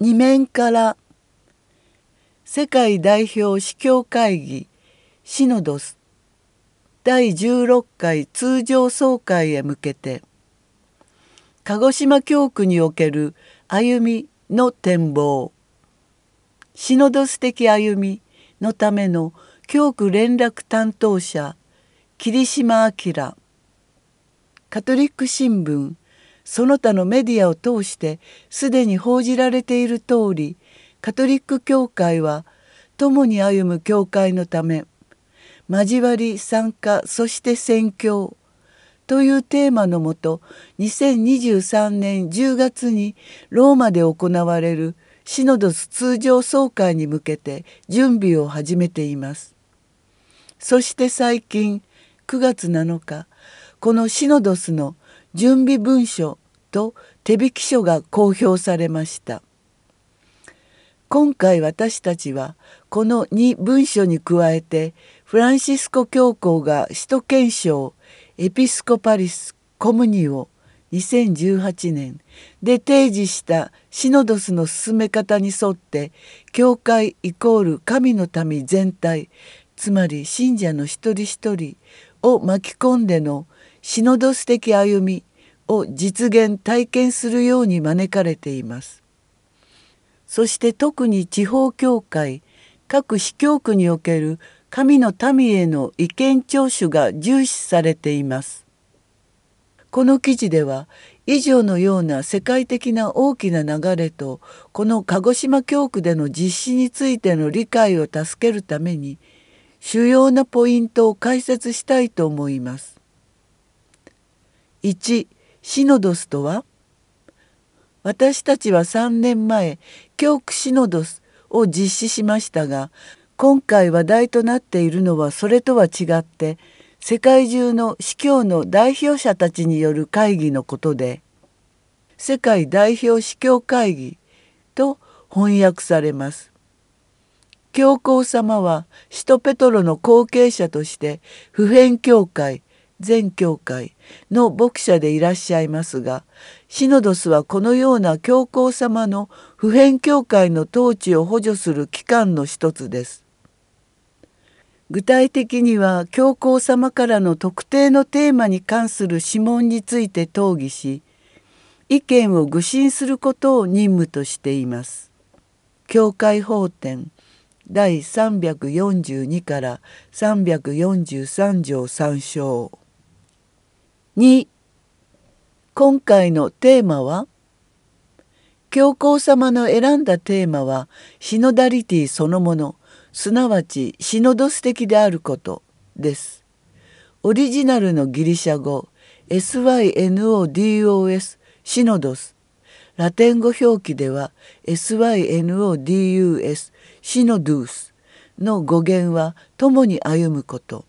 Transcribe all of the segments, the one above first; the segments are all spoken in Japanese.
2面から世界代表司教会議シノドス第16回通常総会へ向けて鹿児島教区における歩みの展望シノドス的歩みのための教区連絡担当者桐島明カトリック新聞その他のメディアを通してすでに報じられている通りカトリック教会は共に歩む教会のため交わり参加そして宣教というテーマのもと2023年10月にローマで行われるシノドス通常総会に向けて準備を始めています。そして最近9月7日このシノドスの準備文書と手引き書が公表されました。今回私たちはこの2文書に加えてフランシスコ教皇が首都憲章エピスコパリス・コムニオ2018年で提示したシノドスの進め方に沿って教会イコール神の民全体つまり信者の一人一人を巻き込んでのシノドス的歩みを実現体験するように招かれています。そして特に地方教会各市教区における神の民への意見聴取が重視されています。この記事では以上のような世界的な大きな流れとこの鹿児島教区での実施についての理解を助けるために主要なポイントを解説したいと思います。1シノドスとは？私たちは3年前教区シノドスを実施しましたが今回話題となっているのはそれとは違って世界中の司教の代表者たちによる会議のことで世界代表司教会議と翻訳されます。教皇様は使徒ペトロの後継者として普遍教会全教会の牧者でいらっしゃいますがシノドスはこのような教皇様の普遍教会の統治を補助する機関の一つです。具体的には教皇様からの特定のテーマに関する諮問について討議し意見を具申することを任務としています。教会法典第342から343条参照2今回のテーマは教皇様の選んだテーマはシノダリティそのものすなわちシノドス的であることです。オリジナルのギリシャ語 SYNODOS シノドスラテン語表記では SYNODUS シノドゥースの語源は共に歩むこと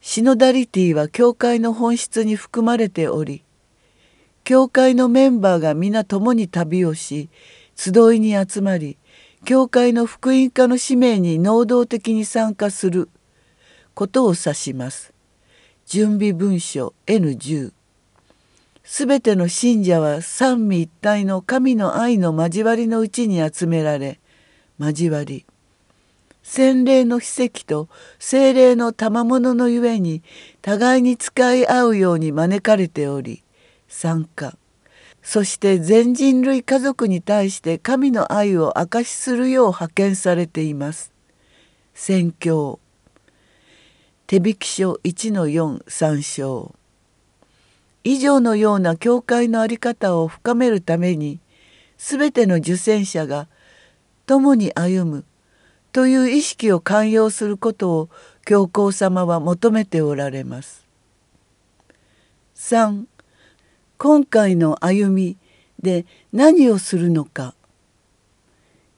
シノダリティは教会の本質に含まれており教会のメンバーが皆共に旅をし集いに集まり教会の福音化の使命に能動的に参加することを指します。準備文書 N10 すべての信者は三位一体の神の愛の交わりのうちに集められ交わり洗礼の奇跡と精霊の賜物のゆえに互いに使い合うように招かれており参加。そして全人類家族に対して神の愛を証しするよう派遣されています。宣教。手引書1-4参照以上のような教会の在り方を深めるために全ての受選者が共に歩むという意識を寛容することを教皇様は求めておられます。3今回の歩みで何をするのか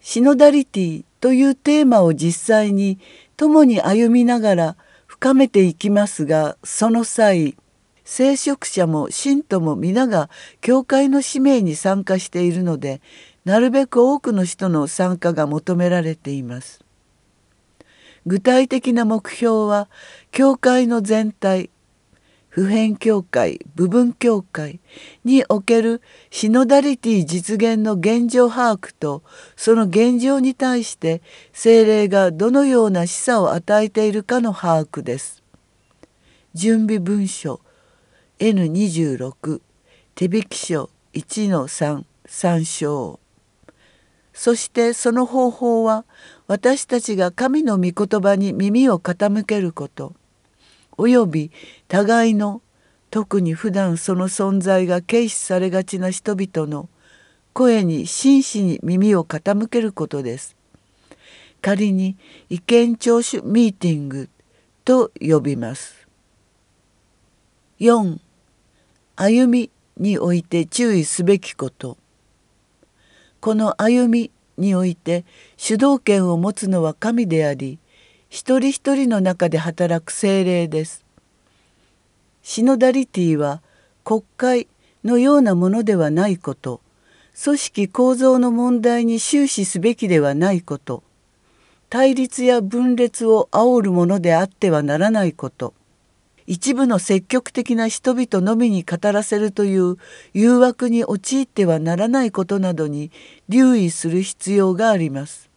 シノダリティというテーマを実際に共に歩みながら深めていきますがその際聖職者も信徒も皆が教会の使命に参加しているのでなるべく多くの人の参加が求められています。具体的な目標は教会の全体普遍教会部分教会におけるシノダリティ実現の現状把握とその現状に対して精霊がどのような示唆を与えているかの把握です。準備文書 N26 手引書1の3参照そしてその方法は私たちが神の御言葉に耳を傾けることおよび互いの特に普段その存在が軽視されがちな人々の声に真摯に耳を傾けることです。仮に意見聴取ミーティングと呼びます。4歩みにおいて注意すべきことこの歩みにおいて主導権を持つのは神であり一人一人の中で働く精霊です。シノダリティは国会のようなものではないこと。組織構造の問題に終始すべきではないこと。対立や分裂を煽るものであってはならないこと。一部の積極的な人々のみに語らせるという誘惑に陥ってはならないことなどに留意する必要があります。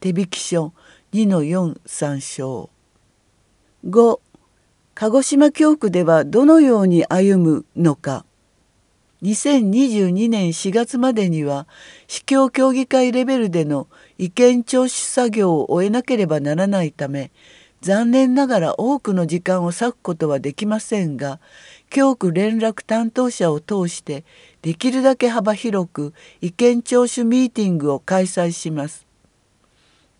手引き書2の4参照5鹿児島教区ではどのように歩むのか2022年4月までには司教協議会レベルでの意見聴取作業を終えなければならないため残念ながら多くの時間を割くことはできませんが教区連絡担当者を通してできるだけ幅広く意見聴取ミーティングを開催します。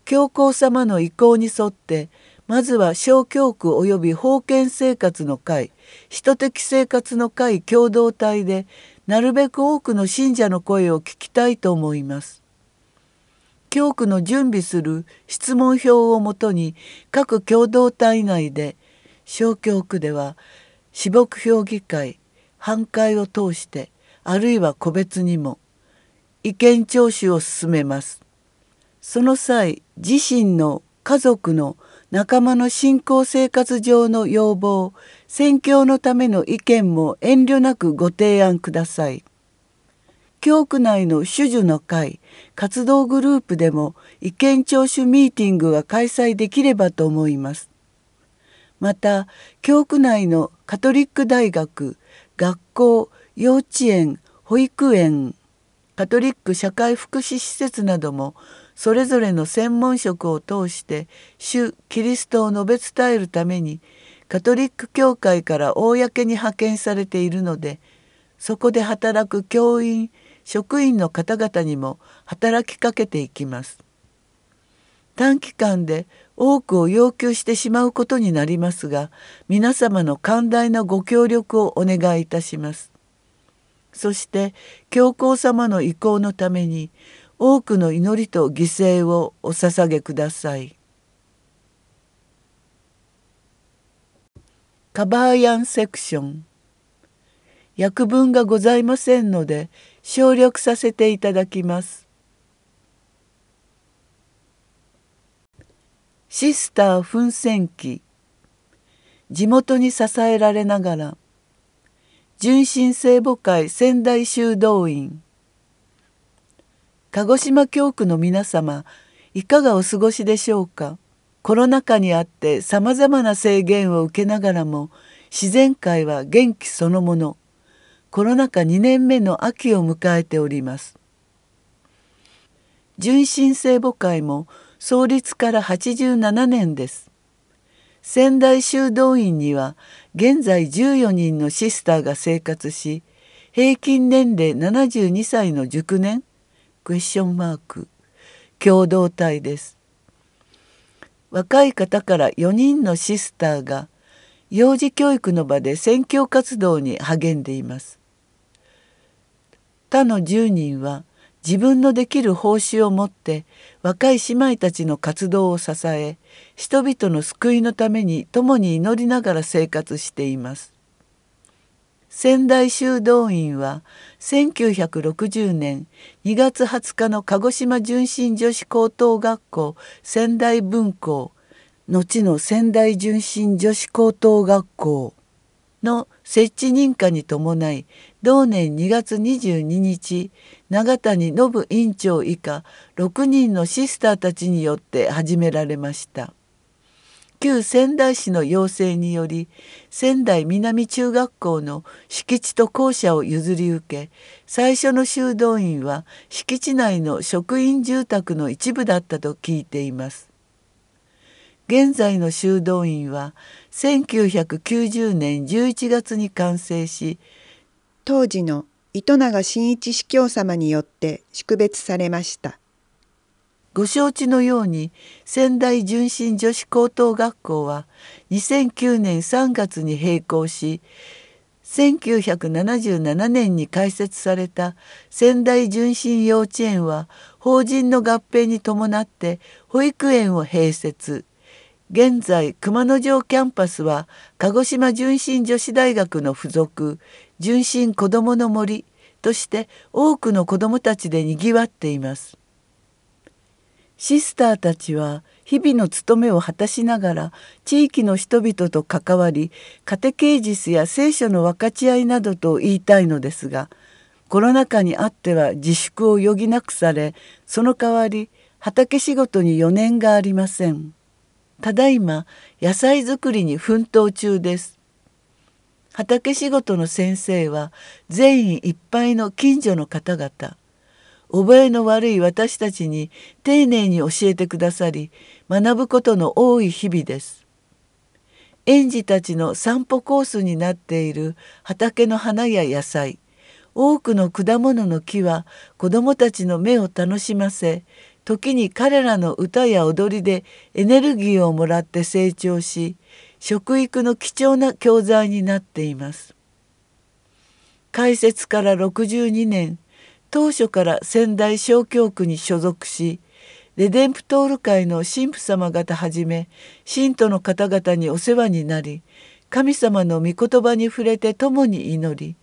教皇様の意向に沿ってまずは小教区及び封建生活の会人的生活の会共同体でなるべく多くの信者の声を聞きたいと思います。教区の準備する質問票をもとに各共同体内で小教区では私牧評議会反会を通してあるいは個別にも意見聴取を進めます。その際自身の家族の仲間の信仰生活上の要望宣教のための意見も遠慮なくご提案ください。教区内の種々の会活動グループでも意見聴取ミーティングが開催できればと思います。また教区内のカトリック大学学校幼稚園保育園カトリック社会福祉施設などもそれぞれの専門職を通して主キリストを述べ伝えるためにカトリック教会から公に派遣されているのでそこで働く教員職員の方々にも働きかけていきます。短期間で多くを要求してしまうことになりますが皆様の寛大なご協力をお願いいたします。そして教皇様の意向のために多くの祈りと犠牲をお捧げください。カバーヤンセクション訳文がございませんので省略させていただきます。シスター奮戦記。地元に支えられながら純真聖母会仙台修道院。鹿児島教区の皆様いかがお過ごしでしょうか？コロナ禍にあってさまざまな制限を受けながらも自然界は元気そのもの。コロナ禍2年目の秋を迎えております。純真聖母会も創立から87年です。仙台修道院には現在14人のシスターが生活し平均年齢72歳の熟年クエスチョンマーク共同体です。若い方から4人のシスターが幼児教育の場で宣教活動に励んでいます。他の10人は自分のできる報酬を持って若い姉妹たちの活動を支え人々の救いのために共に祈りながら生活しています。仙台修道院は1960年2月20日の鹿児島純真女子高等学校仙台分校後の仙台純真女子高等学校の設置認可に伴い同年2月22日長谷信院長以下6人のシスターたちによって始められました。旧仙台市の要請により仙台南中学校の敷地と校舎を譲り受け最初の修道院は敷地内の職員住宅の一部だったと聞いています。現在の修道院は1990年11月に完成し当時の糸永真一司教様によって祝別されました。ご承知のように仙台純真女子高等学校は2009年3月に閉校し1977年に開設された仙台純真幼稚園は法人の合併に伴って保育園を併設現在熊野城キャンパスは鹿児島純真女子大学の附属純真子どもの森として多くの子どもたちでにぎわっています。シスターたちは日々の務めを果たしながら地域の人々と関わりカテケージスや聖書の分かち合いなどと言いたいのですがコロナ禍にあっては自粛を余儀なくされその代わり畑仕事に余念がありません。ただいま野菜作りに奮闘中です。畑仕事の先生は善意いっぱいの近所の方々覚えの悪い私たちに丁寧に教えてくださり学ぶことの多い日々です。園児たちの散歩コースになっている畑の花や野菜多くの果物の木は子どもたちの目を楽しませ時に彼らの歌や踊りでエネルギーをもらって成長し食育の貴重な教材になっています。開設から62年当初から仙台小教区に所属しレデンプトール会の神父様方はじめ信徒の方々にお世話になり神様の御言葉に触れて共に祈り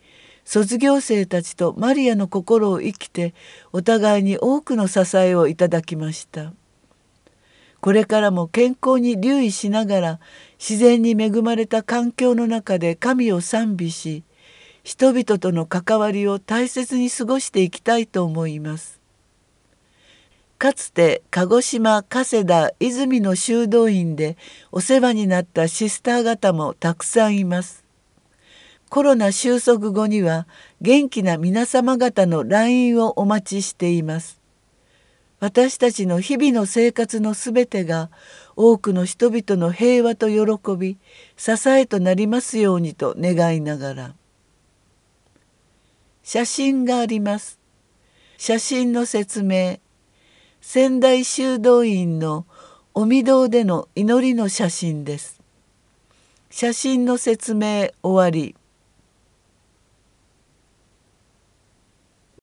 卒業生たちとマリアの心を生きてお互いに多くの支えをいただきました。これからも健康に留意しながら自然に恵まれた環境の中で神を賛美し人々との関わりを大切に過ごしていきたいと思います。かつて鹿児島加世田泉の修道院でお世話になったシスター方もたくさんいます。コロナ収束後には元気な皆様方の来院をお待ちしています。私たちの日々の生活のすべてが多くの人々の平和と喜び支えとなりますようにと願いながら。写真があります。写真の説明。仙台修道院の御御堂での祈りの写真です。写真の説明終わり。